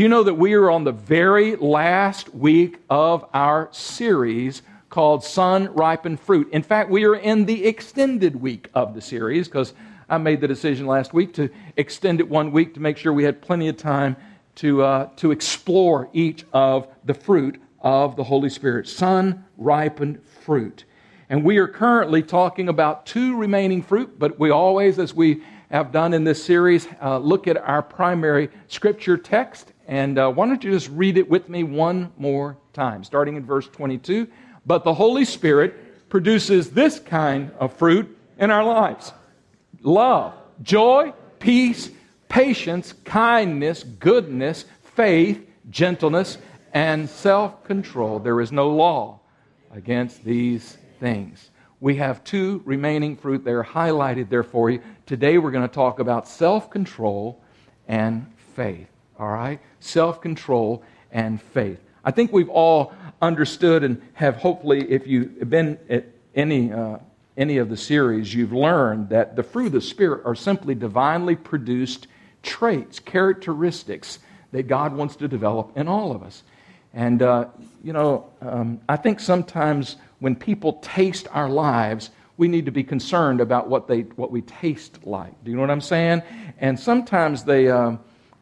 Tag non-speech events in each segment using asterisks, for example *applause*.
Do you know that we are on the very last week of our series called Sun Ripened Fruit? In fact, we are in the extended week of the series because I made the decision last week to extend it one week to make sure we had plenty of time to, uh, to explore each of the fruit of the Holy Spirit. Sun ripened fruit. And we are currently talking about two remaining fruit, but we always, as we have done in this series, uh, look at our primary scripture text. And uh, why don't you just read it with me one more time, starting in verse 22. But the Holy Spirit produces this kind of fruit in our lives love, joy, peace, patience, kindness, goodness, faith, gentleness, and self control. There is no law against these things. We have two remaining fruit. They're highlighted there for you. Today we're going to talk about self control and faith. All right? Self control and faith. I think we've all understood and have hopefully, if you've been at any, uh, any of the series, you've learned that the fruit of the Spirit are simply divinely produced traits, characteristics that God wants to develop in all of us. And, uh, you know, um, I think sometimes when people taste our lives, we need to be concerned about what, they, what we taste like. Do you know what I'm saying? And sometimes they, uh,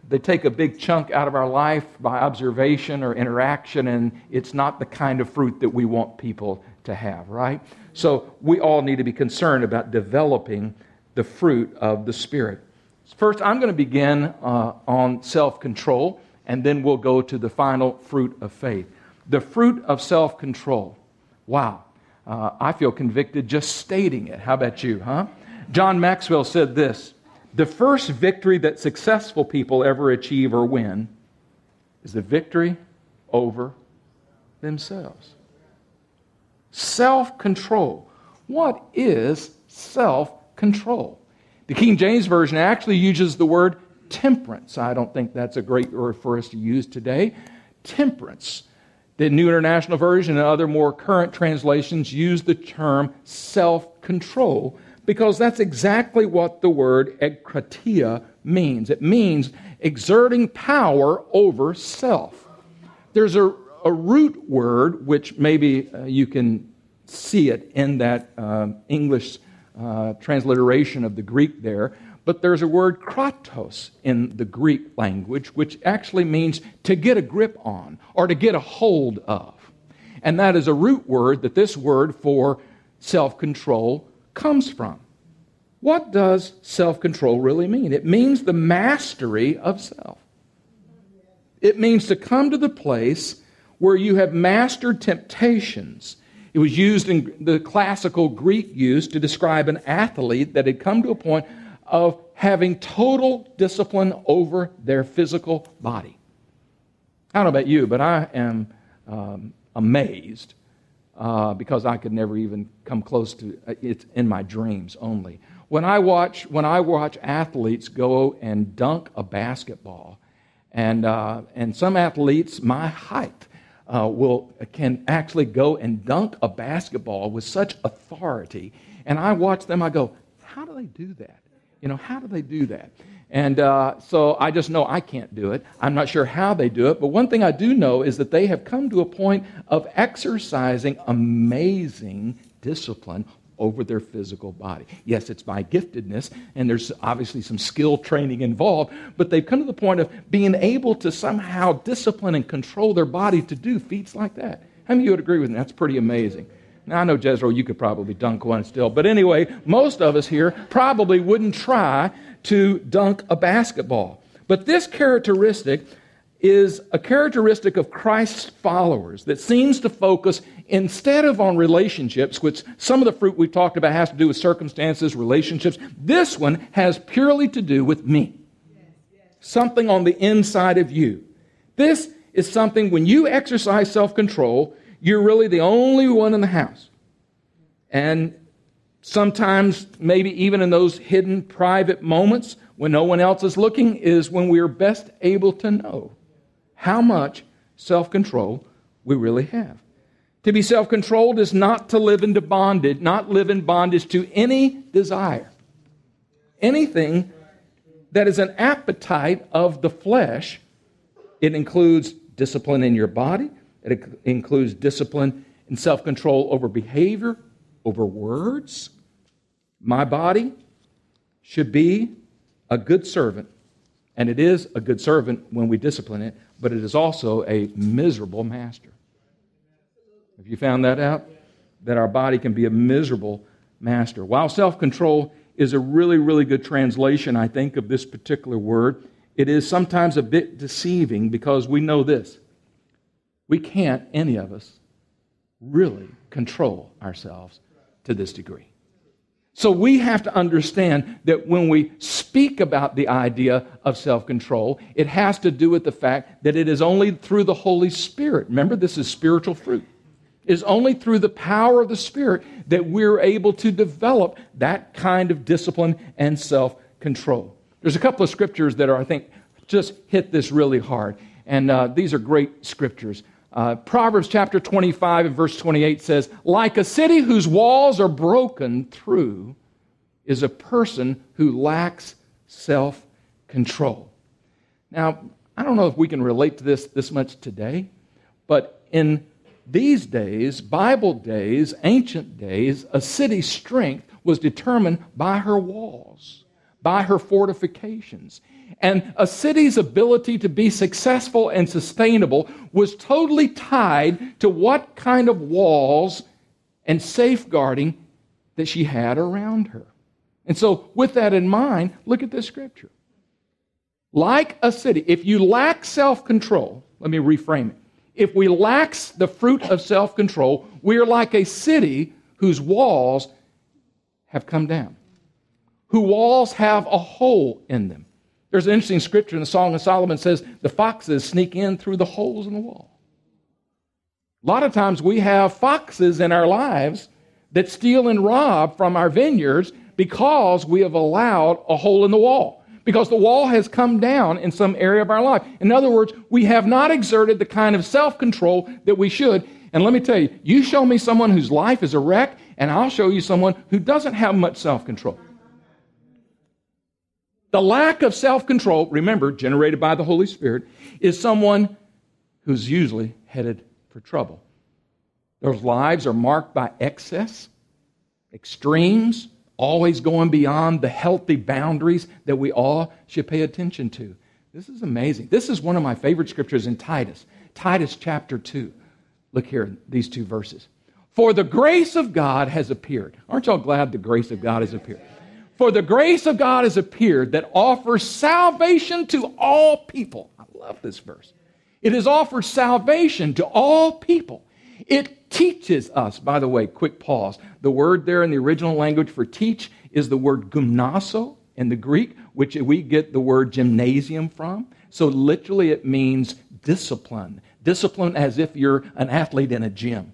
they take a big chunk out of our life by observation or interaction, and it's not the kind of fruit that we want people to have, right? So we all need to be concerned about developing the fruit of the Spirit. First, I'm going to begin uh, on self control, and then we'll go to the final fruit of faith. The fruit of self control. Wow. Uh, I feel convicted just stating it. How about you, huh? John Maxwell said this The first victory that successful people ever achieve or win is the victory over themselves. Self control. What is self control? The King James Version actually uses the word temperance. I don't think that's a great word for us to use today. Temperance. The New International Version and other more current translations use the term self control because that's exactly what the word ekkrateia means. It means exerting power over self. There's a, a root word, which maybe uh, you can see it in that um, English uh, transliteration of the Greek there, but there's a word kratos in the Greek language, which actually means to get a grip on or to get a hold of. And that is a root word that this word for self control comes from. What does self control really mean? It means the mastery of self. It means to come to the place where you have mastered temptations. It was used in the classical Greek use to describe an athlete that had come to a point of having total discipline over their physical body. I don't know about you, but I am um, amazed uh, because I could never even come close to it in my dreams only. When I watch when I watch athletes go and dunk a basketball, and uh, and some athletes my height uh, will can actually go and dunk a basketball with such authority, and I watch them. I go, how do they do that? You know, how do they do that? And uh, so I just know I can't do it. I'm not sure how they do it, but one thing I do know is that they have come to a point of exercising amazing discipline over their physical body. Yes, it's by giftedness, and there's obviously some skill training involved, but they've come to the point of being able to somehow discipline and control their body to do feats like that. How many of you would agree with me? That's pretty amazing. Now, I know, Jezreel, you could probably dunk one still. But anyway, most of us here probably wouldn't try to dunk a basketball. But this characteristic is a characteristic of Christ's followers that seems to focus instead of on relationships, which some of the fruit we've talked about has to do with circumstances, relationships. This one has purely to do with me. Something on the inside of you. This is something when you exercise self control, you're really the only one in the house. And sometimes, maybe even in those hidden private moments when no one else is looking, is when we are best able to know how much self control we really have. To be self controlled is not to live into bondage, not live in bondage to any desire. Anything that is an appetite of the flesh It includes discipline in your body, it includes discipline and self control over behavior, over words. My body should be a good servant, and it is a good servant when we discipline it, but it is also a miserable master. Have you found that out? That our body can be a miserable master. While self control is a really, really good translation, I think, of this particular word, it is sometimes a bit deceiving because we know this. We can't, any of us, really control ourselves to this degree. So we have to understand that when we speak about the idea of self control, it has to do with the fact that it is only through the Holy Spirit. Remember, this is spiritual fruit. It is only through the power of the Spirit that we're able to develop that kind of discipline and self control. There's a couple of scriptures that are, I think, just hit this really hard. And uh, these are great scriptures. Uh, Proverbs chapter 25 and verse 28 says, Like a city whose walls are broken through is a person who lacks self control. Now, I don't know if we can relate to this this much today, but in these days, Bible days, ancient days, a city's strength was determined by her walls, by her fortifications. And a city's ability to be successful and sustainable was totally tied to what kind of walls and safeguarding that she had around her. And so, with that in mind, look at this scripture. Like a city, if you lack self control, let me reframe it. If we lack the fruit of self control, we are like a city whose walls have come down, whose walls have a hole in them. There's an interesting scripture in the Song of Solomon says the foxes sneak in through the holes in the wall. A lot of times we have foxes in our lives that steal and rob from our vineyards because we have allowed a hole in the wall. Because the wall has come down in some area of our life. In other words, we have not exerted the kind of self control that we should. And let me tell you, you show me someone whose life is a wreck, and I'll show you someone who doesn't have much self control. The lack of self control, remember, generated by the Holy Spirit, is someone who's usually headed for trouble. Those lives are marked by excess, extremes, always going beyond the healthy boundaries that we all should pay attention to. This is amazing. This is one of my favorite scriptures in Titus, Titus chapter 2. Look here, these two verses. For the grace of God has appeared. Aren't y'all glad the grace of God has appeared? For the grace of God has appeared that offers salvation to all people. I love this verse. It has offered salvation to all people. It teaches us, by the way, quick pause. The word there in the original language for teach is the word gymnaso in the Greek, which we get the word gymnasium from. So literally it means discipline. Discipline as if you're an athlete in a gym.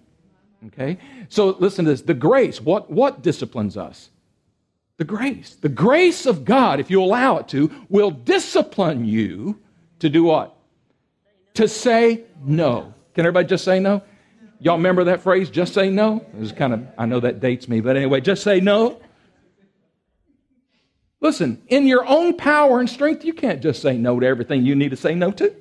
Okay? So listen to this. The grace, what, what disciplines us? The grace. The grace of God, if you allow it to, will discipline you to do what? To say no. Can everybody just say no? Y'all remember that phrase, just say no? It was kind of, I know that dates me, but anyway, just say no. Listen, in your own power and strength, you can't just say no to everything you need to say no to.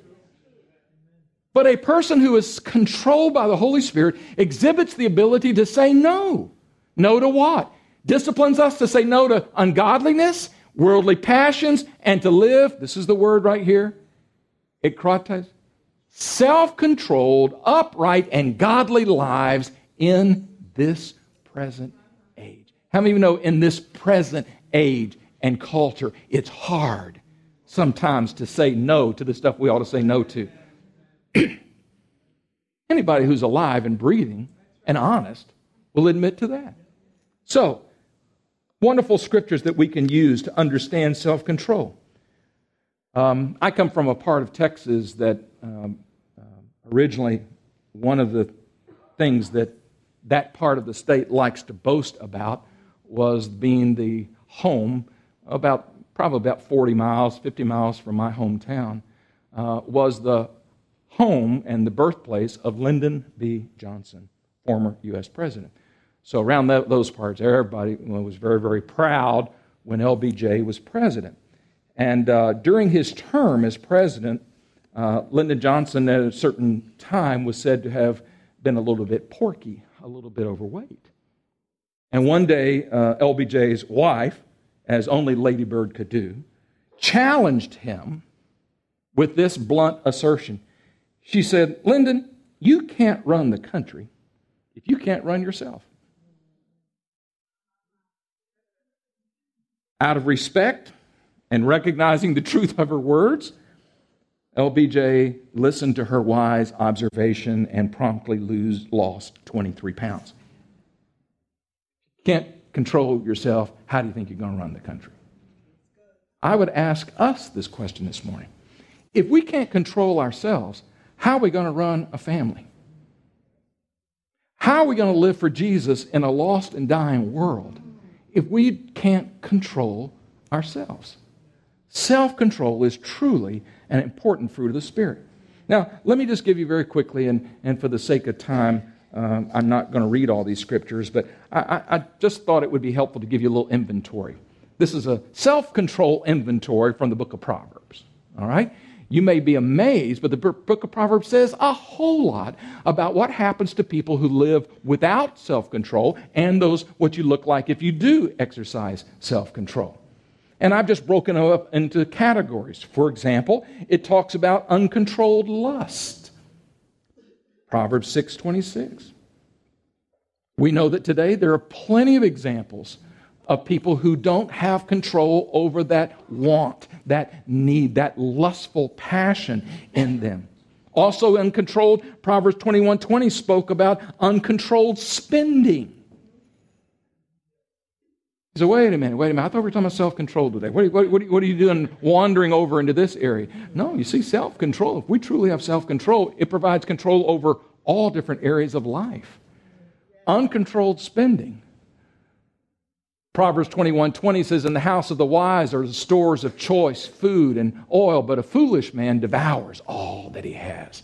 But a person who is controlled by the Holy Spirit exhibits the ability to say no. No to what? Disciplines us to say no to ungodliness, worldly passions, and to live, this is the word right here, ekrates, self controlled, upright, and godly lives in this present age. How many of you know in this present age and culture, it's hard sometimes to say no to the stuff we ought to say no to? *clears throat* Anybody who's alive and breathing and honest will admit to that. So, wonderful scriptures that we can use to understand self control. Um, I come from a part of Texas that um, uh, originally one of the things that that part of the state likes to boast about was being the home about probably about 40 miles 50 miles from my hometown uh, was the home and the birthplace of lyndon b johnson former u.s president so around that, those parts, everybody was very, very proud when LBJ was president. And uh, during his term as president, Uh, Lyndon Johnson, at a certain time, was said to have been a little bit porky, a little bit overweight. And one day, uh, LBJ's wife, as only Lady Bird could do, challenged him with this blunt assertion. She said, Lyndon, you can't run the country if you can't run yourself. Out of respect and recognizing the truth of her words, LBJ listened to her wise observation and promptly lose, lost 23 pounds. Can't control yourself. How do you think you're going to run the country? I would ask us this question this morning. If we can't control ourselves, how are we going to run a family? How are we going to live for Jesus in a lost and dying world if we can't control ourselves? Self control is truly an important fruit of the Spirit. Now, let me just give you very quickly, and, and for the sake of time, um, I'm not going to read all these scriptures, but I, I, I just thought it would be helpful to give you a little inventory. This is a self control inventory from the book of Proverbs. All right? You may be amazed, but the book of Proverbs says a whole lot about what happens to people who live without self control and those what you look like if you do exercise self control. And I've just broken them up into categories. For example, it talks about uncontrolled lust. Proverbs 6:26. We know that today there are plenty of examples of people who don't have control over that want, that need, that lustful passion in them. Also uncontrolled, Proverbs 21:20 spoke about uncontrolled spending. He said, wait a minute, wait a minute. I thought we were talking about self control today. What, what, what, what, are you doing wandering over into this area? No, you see, self control, if we truly have self control, it provides control over all different areas of life. Uncontrolled spending. Proverbs 21 20 says, In the house of the wise are the stores of choice food and oil, but a foolish man devours all that he has.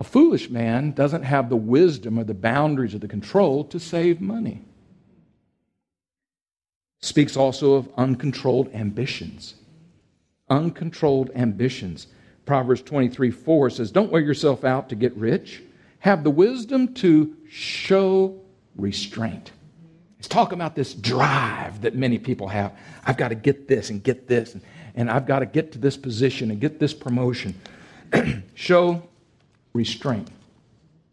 A foolish man doesn't have the wisdom or the boundaries or the control to save money speaks also of uncontrolled ambitions. Uncontrolled ambitions. Proverbs 23 4 says, Don't wear yourself out to get rich. Have the wisdom to show restraint. It's talking about this drive that many people have. I've got to get this and get this, and, and I've got to get to this position and get this promotion. *clears throat* show restraint.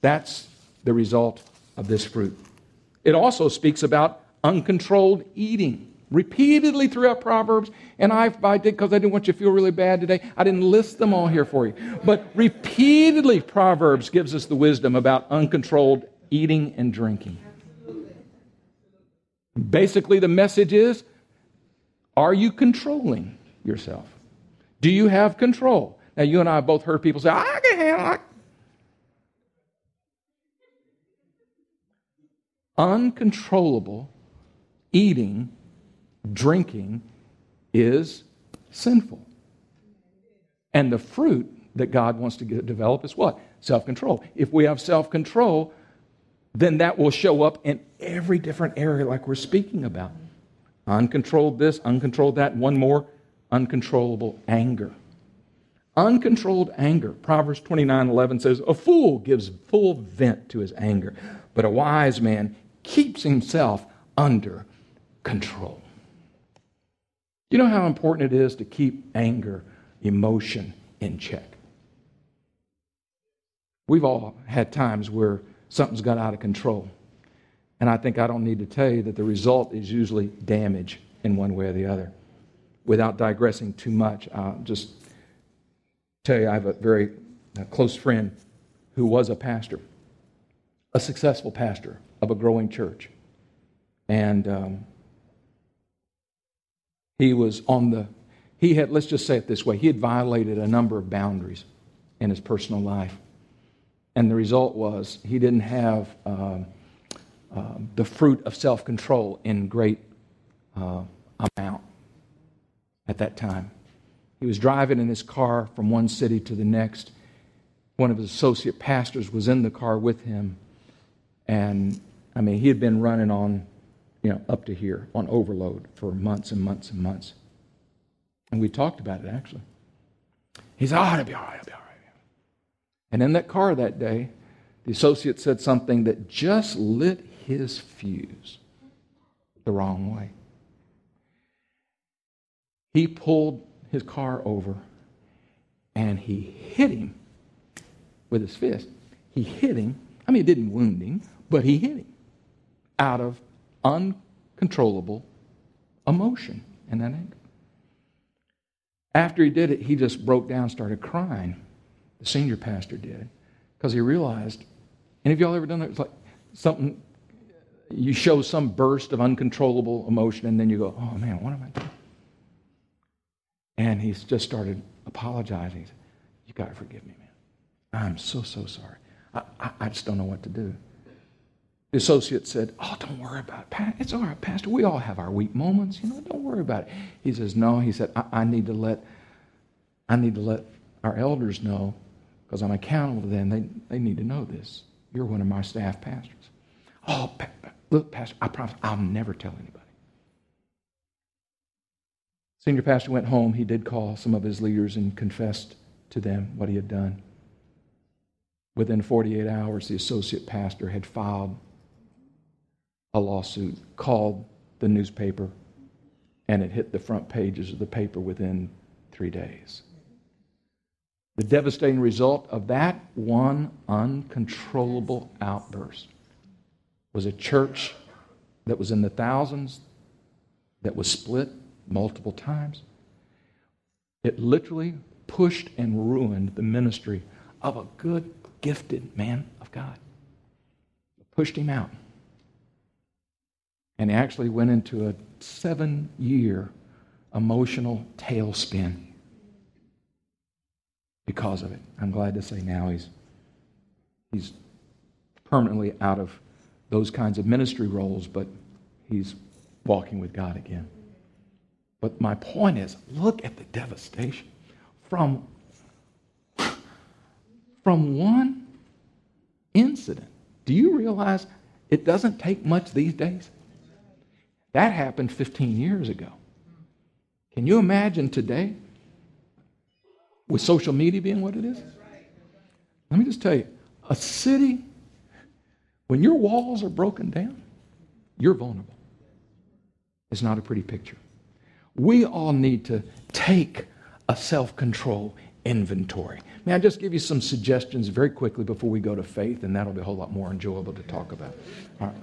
That's the result of this fruit. It also speaks about uncontrolled eating. Repeatedly throughout Proverbs, and I, I did because I didn't want you to feel really bad today. I didn't list them all here for you. But repeatedly, Proverbs gives us the wisdom about uncontrolled eating and drinking. Basically, the message is Are you controlling yourself? Do you have control? Now, you and I have both heard people say, I can handle it. Uncontrollable eating, drinking is sinful. And the fruit that God wants to get, develop is what? Self control. If we have self control, then that will show up in every different area, like we're speaking about. Uncontrolled this, uncontrolled that, one more uncontrollable anger. Uncontrolled anger. Proverbs 29 11 says, A fool gives full vent to his anger, but a wise man keeps himself under control. You know how important it is to keep anger, emotion in check? We've all had times where something's got out of control. And I think I don't need to tell you that the result is usually damage in one way or the other. Without digressing too much, I'll just tell you I have a very close friend who was a pastor, a successful pastor of a growing church. And um, he was on the, he had, let's just say it this way, he had violated a number of boundaries in his personal life. And the result was he didn't have uh, uh, the fruit of self control in great uh, amount at that time. He was driving in his car from one city to the next. One of his associate pastors was in the car with him. And I mean, he had been running on you know, up to here on overload for months and months and months. And we talked about it actually. He said, Oh, it'll be all right, it'll be all right. And in that car that day, the associate said something that just lit his fuse the wrong way. He pulled his car over and he hit him with his fist. He hit him. I mean, it didn't wound him, but he hit him out of uncontrollable emotion and that anger. After he did it, he just broke down, started crying. The senior pastor did, because he realized. Any of y'all ever done that? It's like something you show some burst of uncontrollable emotion, and then you go, "Oh man, what am I doing?" And he's just started apologizing. He said, You got to forgive me, man. I'm so, so sorry. I, I, I, just don't know what to do. The associate said, Oh, don't worry about it. It's all right, Pastor. We all have our weak moments. You know, don't worry about it. He says, No. He said, I, I need to let I need to let our elders know because I'm accountable to them. They, they need to know this. You're one of my staff pastors. Oh, look, Pastor, I promise I'll never tell anybody. Senior pastor went home. He did call some of his leaders and confessed to them what he had done. Within 48 hours, the associate pastor had filed a lawsuit, called the newspaper, and it hit the front pages of the paper within three days. The devastating result of that one uncontrollable outburst was a church that was in the thousands that was split multiple times. It literally pushed and ruined the ministry of a good, gifted man of God. It pushed him out. And he actually went into a seven year emotional tailspin because of it. I'm glad to say now he's, he's permanently out of those kinds of ministry roles, but he's walking with God again. But my point is look at the devastation from, from one incident. Do you realize it doesn't take much these days? That happened 15 years ago. Can you imagine today with social media being what it is? Let me just tell you a city, when your walls are broken down, you're vulnerable. It's not a pretty picture we all need to take a self control inventory. May I just give you some suggestions very quickly before we go to faith, and that'll be a whole lot more enjoyable to talk about. All right.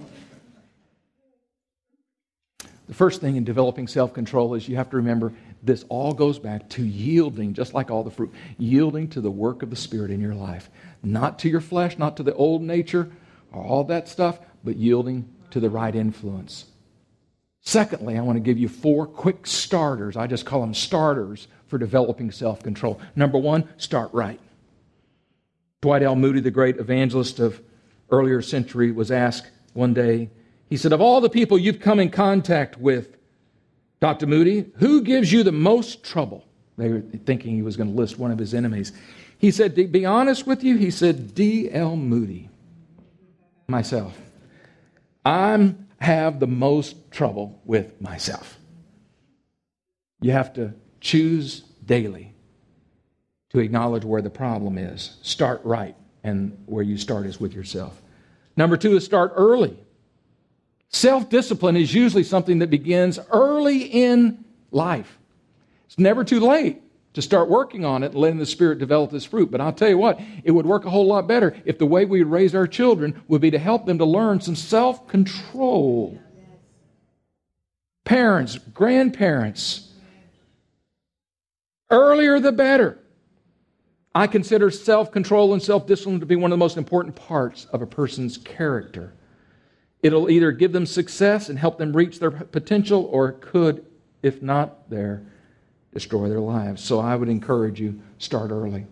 The first thing in developing self control is you have to remember this all goes back to yielding, just like all the fruit, yielding to the work of the Spirit in your life. Not to your flesh, not to the old nature, all that stuff, but yielding to the right influence. Secondly, I want to give you four quick starters. I just call them starters for developing self control. Number one, start right. Dwight L. Moody, the great evangelist of earlier century, was asked one day, he said, Of all the people you've come in contact with, Dr. Moody, who gives you the most trouble? They were thinking he was going to list one of his enemies. He said, To be honest with you, he said, D.L. Moody, myself. I'm have the most trouble with myself. You have to choose daily to acknowledge where the problem is. Start right, and where you start is with yourself. Number two is start early. Self discipline is usually something that begins early in life. It's never too late to start working on it and letting the Spirit develop this fruit. But I'll tell you what, it would work a whole lot better if the way we raise our children would be to help them to learn some self control. Parents, grandparents, earlier the better. I consider self control and self discipline to be one of the most important parts of a person's character. It'll either give them success and help them reach their potential, or it could, if not there, destroy their lives. So I would encourage you start early.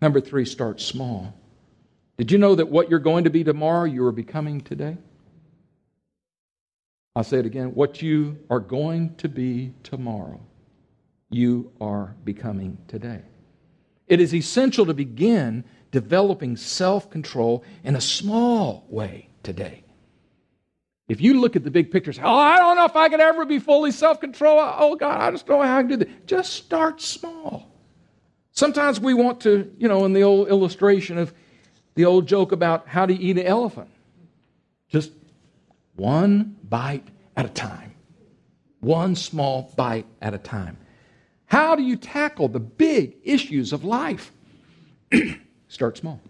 Number 3 start small. Did you know that what you're going to be tomorrow you are becoming today? I'll say it again. What you are going to be tomorrow, you are becoming today. It is essential to begin developing self control in a small way today. If you look at the big picture, say, oh, I don't know if I could ever be fully self control. Oh, God, I just don't know how I can do that. Just start small. Sometimes we want to, you know, in the old illustration of the old joke about how to eat an elephant, just one bite at a time, one small bite at a time. How do you tackle the big issues of life? *clears throat* Start small.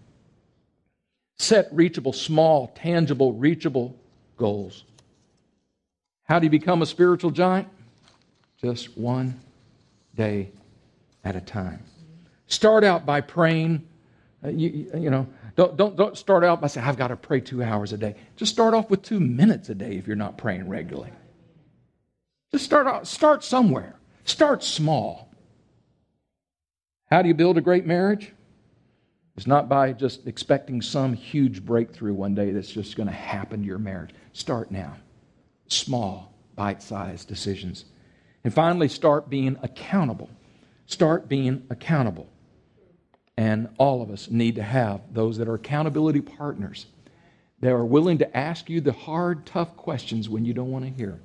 Set reachable, small, tangible, reachable goals. How do you become a spiritual giant? Just one day at a time. Start out by praying. Uh, you, you, know, don't, don't, don't start out by saying, I've got to pray two hours a day. Just start off with two minutes a day if you're not praying regularly. Just start out, start somewhere. Start small. How do you build a great marriage? It's not by just expecting some huge breakthrough one day that's just going to happen to your marriage. Start now. Small, bite sized decisions. And finally, start being accountable. Start being accountable. And all of us need to have those that are accountability partners that are willing to ask you the hard, tough questions when you don't want to hear,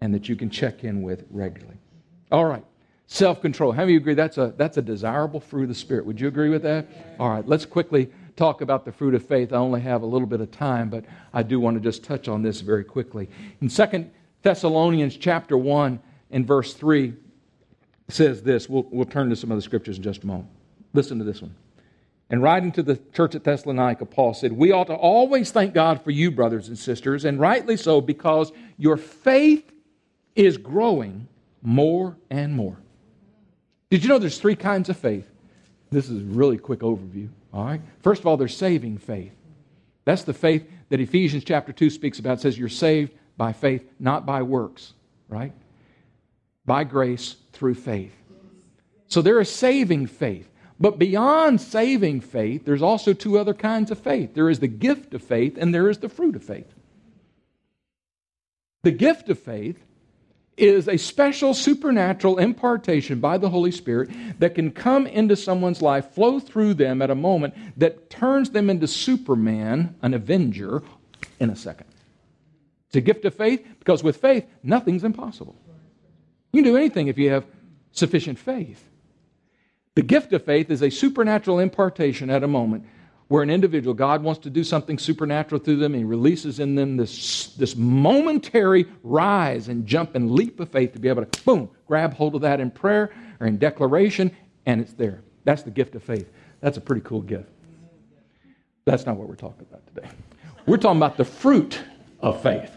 and that you can check in with regularly. All right. Self control. How many of you agree that's a, that's a desirable fruit of the Spirit? Would you agree with that? All right, let's quickly talk about the fruit of faith. I only have a little bit of time, but I do want to just touch on this very quickly. In 2 Thessalonians chapter 1 and verse 3 says this. We'll, we'll turn to some of the scriptures in just a moment. Listen to this one. And writing to the church at Thessalonica, Paul said, We ought to always thank God for you, brothers and sisters, and rightly so, because your faith is growing more and more. Did you know there's three kinds of faith? This is a really quick overview. All right. First of all, there's saving faith. That's the faith that Ephesians chapter 2 speaks about. It says you're saved by faith, not by works, right? By grace through faith. So there is saving faith. But beyond saving faith, there's also two other kinds of faith there is the gift of faith, and there is the fruit of faith. The gift of faith is a special supernatural impartation by the Holy Spirit that can come into someone's life, flow through them at a moment that turns them into Superman, an avenger, in a second. It's a gift of faith because with faith, nothing's impossible. You can do anything if you have sufficient faith. The gift of faith is a supernatural impartation at a moment where an individual, God wants to do something supernatural through them, and He releases in them this, this momentary rise and jump and leap of faith to be able to, boom, grab hold of that in prayer or in declaration, and it's there. That's the gift of faith. That's a pretty cool gift. That's not what we're talking about today. We're talking about the fruit of faith.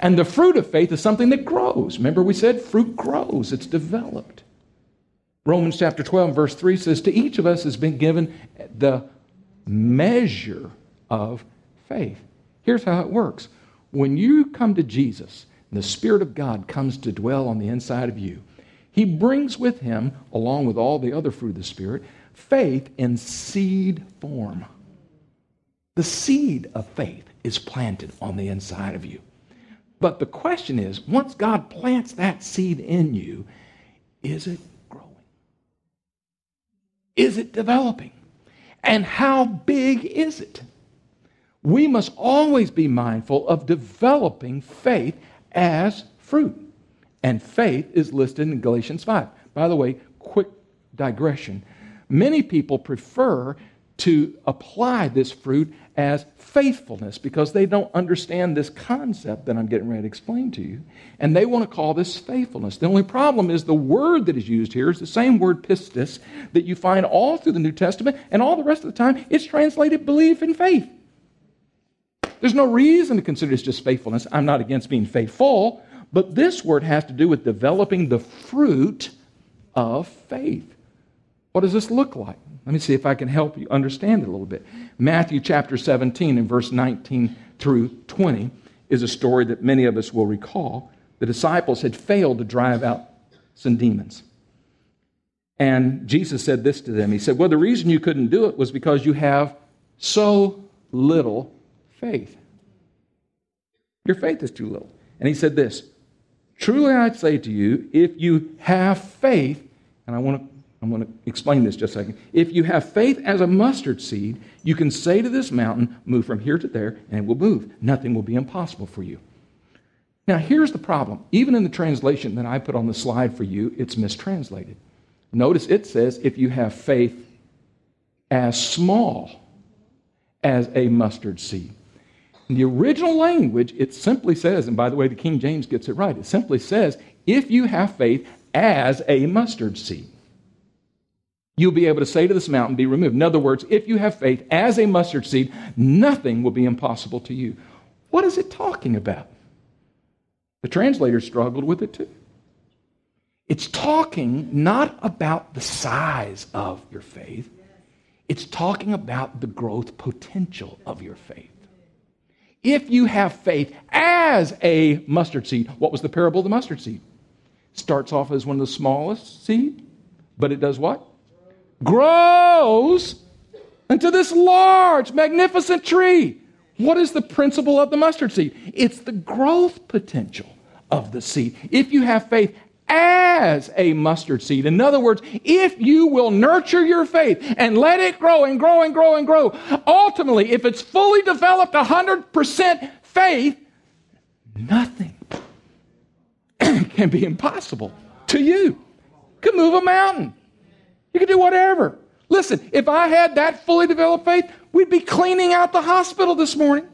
And the fruit of faith is something that grows. Remember, we said fruit grows, it's developed. Romans chapter 12, verse 3 says, To each of us has been given the measure of faith. Here's how it works when you come to Jesus, and the Spirit of God comes to dwell on the inside of you, He brings with Him, along with all the other fruit of the Spirit, faith in seed form. The seed of faith is planted on the inside of you. But the question is once God plants that seed in you, is it growing? Is it developing? And how big is it? We must always be mindful of developing faith as fruit. And faith is listed in Galatians 5. By the way, quick digression. Many people prefer to apply this fruit as faithfulness because they don't understand this concept that I'm getting ready to explain to you. And they want to call this faithfulness. The only problem is the word that is used here is the same word pistis that you find all through the New Testament, and all the rest of the time it's translated belief and faith. There's no reason to consider this just faithfulness. I'm not against being faithful, but this word has to do with developing the fruit of faith. What does this look like? Let me see if I can help you understand it a little bit. Matthew chapter 17 and verse 19 through 20 is a story that many of us will recall. The disciples had failed to drive out some demons. And Jesus said this to them He said, Well, the reason you couldn't do it was because you have so little faith. Your faith is too little. And He said this Truly I say to you, if you have faith, and I want to I'm going to explain this just a second. If you have faith as a mustard seed, you can say to this mountain, Move from here to there, and it will move. Nothing will be impossible for you. Now, here's the problem. Even in the translation that I put on the slide for you, it's mistranslated. Notice it says, if you have faith as small as a mustard seed. In the original language, it simply says, and by the way, the King James gets it right, it simply says, if you have faith as a mustard seed, you'll be able to say to this mountain, be removed. In other words, if you have faith as a mustard seed, nothing will be impossible to you. What is it talking about? The translators struggled with it too. It's talking not about the size of your faith, it's talking about the growth potential of your faith. If you have faith as a mustard seed, what was the parable of the mustard seed? Starts off as one of the smallest seed, but it does what? Grows into this large, magnificent tree. What is the principle of the mustard seed? It's the growth potential of the seed. If you have faith as a mustard seed. In other words, if you will nurture your faith and let it grow and grow and grow and grow, ultimately, if it's fully developed 100% faith, nothing *clears throat* can be impossible to you. Can move a mountain. You can do whatever. Listen, if I had that fully developed faith, we'd be cleaning out the hospital this morning.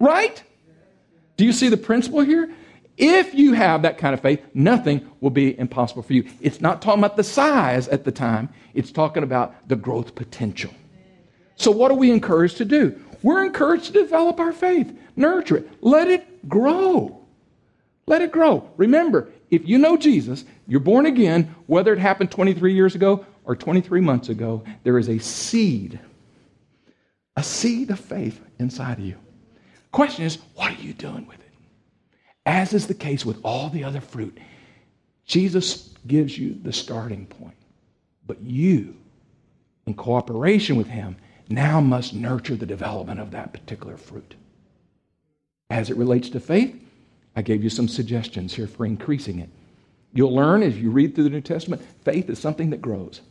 Right? Do you see the principle here? If you have that kind of faith, nothing will be impossible for you. It's not talking about the size at the time, it's talking about the growth potential. So, what are we encouraged to do? We're encouraged to develop our faith, nurture it, let it grow. Let it grow. Remember, if you know Jesus, you're born again, whether it happened 23 years ago or 23 months ago, there is a seed, a seed of faith inside of you. Question is, what are you doing with it? As is the case with all the other fruit, Jesus gives you the starting point. But you, in cooperation with Him, now must nurture the development of that particular fruit. As it relates to faith, I gave you some suggestions here for increasing it. You'll learn as you read through the New Testament, faith is something that grows.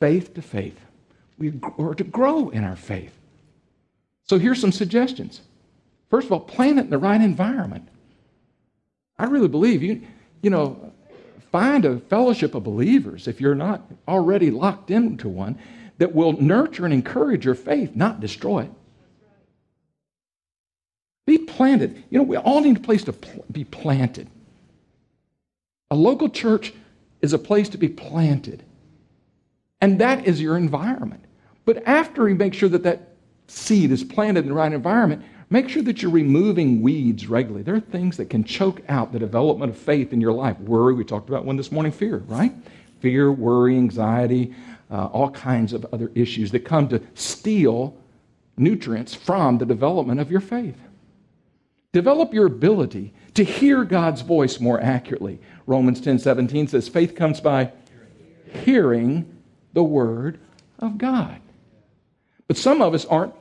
Faith to faith. We are to grow in our faith. So here's some suggestions. First of all, plant it in the right environment. I really believe you, you know, find a fellowship of believers if you're not already locked into one that will nurture and encourage your faith, not destroy it. Planted. You know, we all need a place to pl- be planted. A local church is a place to be planted. And that is your environment. But after you make sure that that seed is planted in the right environment, Make sure that you're removing weeds regularly. There are things that can choke out the development of faith in your life. Worry, we talked about one this morning, fear, right? Fear, worry, anxiety, uh, all kinds of other issues that come to steal nutrients from the development of your faith. Develop your ability to hear God's voice more accurately. Romans 10 17 says, faith comes by hearing the word of God. But some of us aren't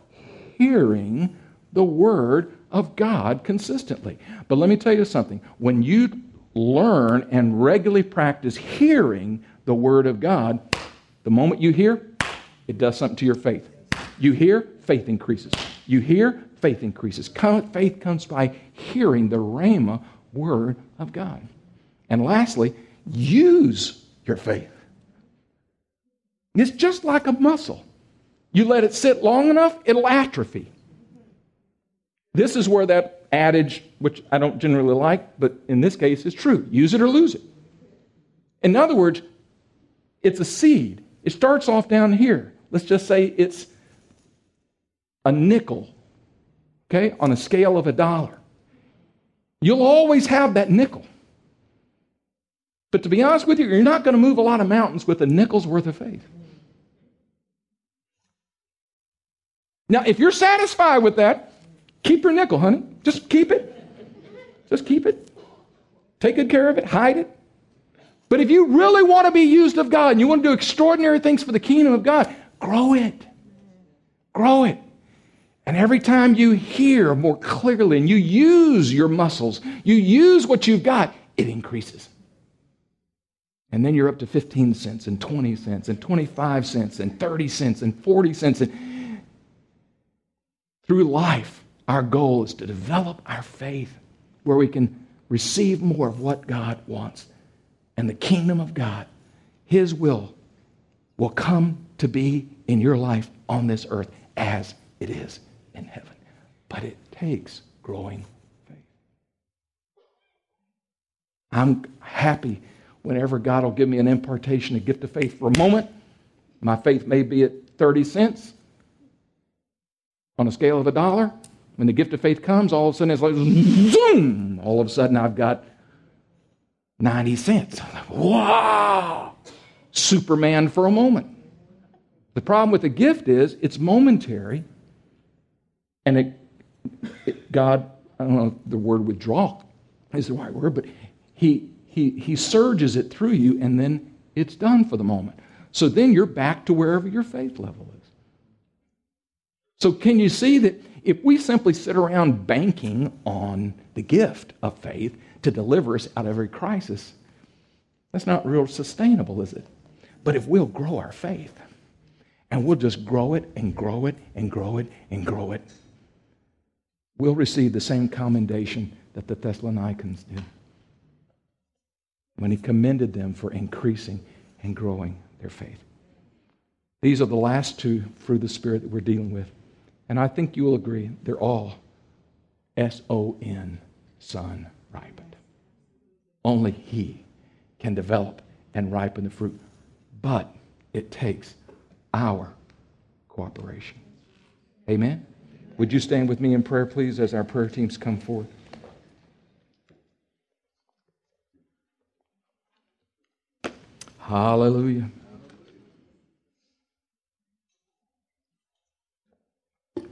hearing the Word of God consistently. But let me tell you something. When you learn and regularly practice hearing the Word of God, the moment you hear, it does something to your faith. You hear, faith increases. You hear, faith increases. Faith comes by hearing the Rhema Word of God. And lastly, use your faith. It's just like a muscle. You let it sit long enough, it'll atrophy. This is where that adage, which I don't generally like, but in this case is true use it or lose it. In other words, it's a seed. It starts off down here. Let's just say it's a nickel, okay, on a scale of a dollar. You'll always have that nickel. But to be honest with you, you're not going to move a lot of mountains with a nickel's worth of faith. Now, if you're satisfied with that, Keep your nickel, honey. Just keep it. Just keep it. Take good care of it. Hide it. But if you really want to be used of God and you want to do extraordinary things for the kingdom of God, grow it. Grow it. And every time you hear more clearly and you use your muscles, you use what you've got, it increases. And then you're up to 15 cents and 20 cents and 25 cents and 30 cents and 40 cents. And through life, our goal is to develop our faith where we can receive more of what God wants and the kingdom of God, His will, will come to be in your life on this earth as it is in heaven. But it takes growing faith. I'm happy whenever God will give me an impartation, a gift of faith for a moment. My faith may be at 30 cents on a scale of a dollar. When the gift of faith comes, all of a sudden it's like zoom. All of a sudden I've got 90 cents. I'm Like, wow! Superman for a moment. The problem with the gift is it's momentary, and it, it, God, I don't know if the word withdraw is the right word, but he, he, he surges it through you, and then it's done for the moment. So then you're back to wherever your faith level is. So, can you see that if we simply sit around banking on the gift of faith to deliver us out of every crisis, that's not real sustainable, is it? But if we'll grow our faith, and we'll just grow it and grow it and grow it and grow it, we'll receive the same commendation that the Thessalonians did when he commended them for increasing and growing their faith. These are the last two fruit of the Spirit that we're dealing with. And I think you will agree, they're all S O N, son ripened. Only He can develop and ripen the fruit. But it takes our cooperation. Amen? Would you stand with me in prayer, please, as our prayer teams come forth? Hallelujah.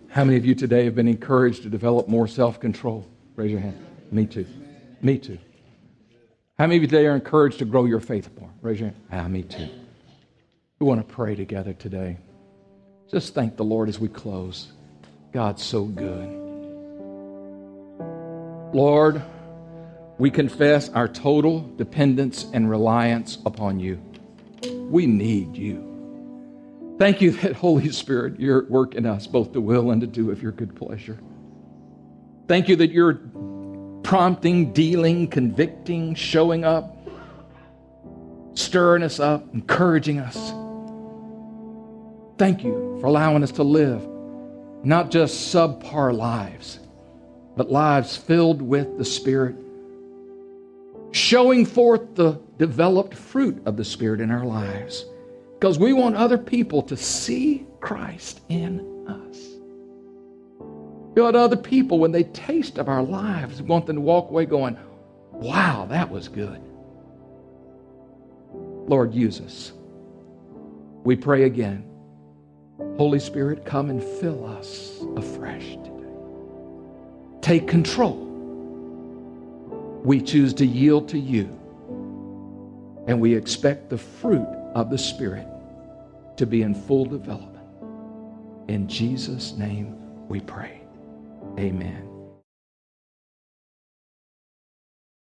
How many of you today have been encouraged to develop more self control? Raise your hand. Me too. Me too. How many of you today are encouraged to grow your faith more? Raise your hand. Ah, me too. We want to pray together today. Just thank the Lord as we close. God's so good. Lord, we confess our total dependence and reliance upon you. We need you. Thank you that, Holy Spirit, you're at work in us, both to will and to do of your good pleasure. Thank you that you're prompting, dealing, convicting, showing up, stirring us up, encouraging us. Thank you for allowing us to live not just subpar lives, but lives filled with the Spirit, showing forth the developed fruit of the Spirit in our lives because we want other people to see Christ in us. We want other people, when they taste of our lives, want them to walk away going, wow, that was good. Lord, use us. We pray again. Holy Spirit, come and fill us afresh today. Take control. We choose to yield to you, and we expect the fruit of the Spirit to be in full development. In Jesus' name we pray. Amen.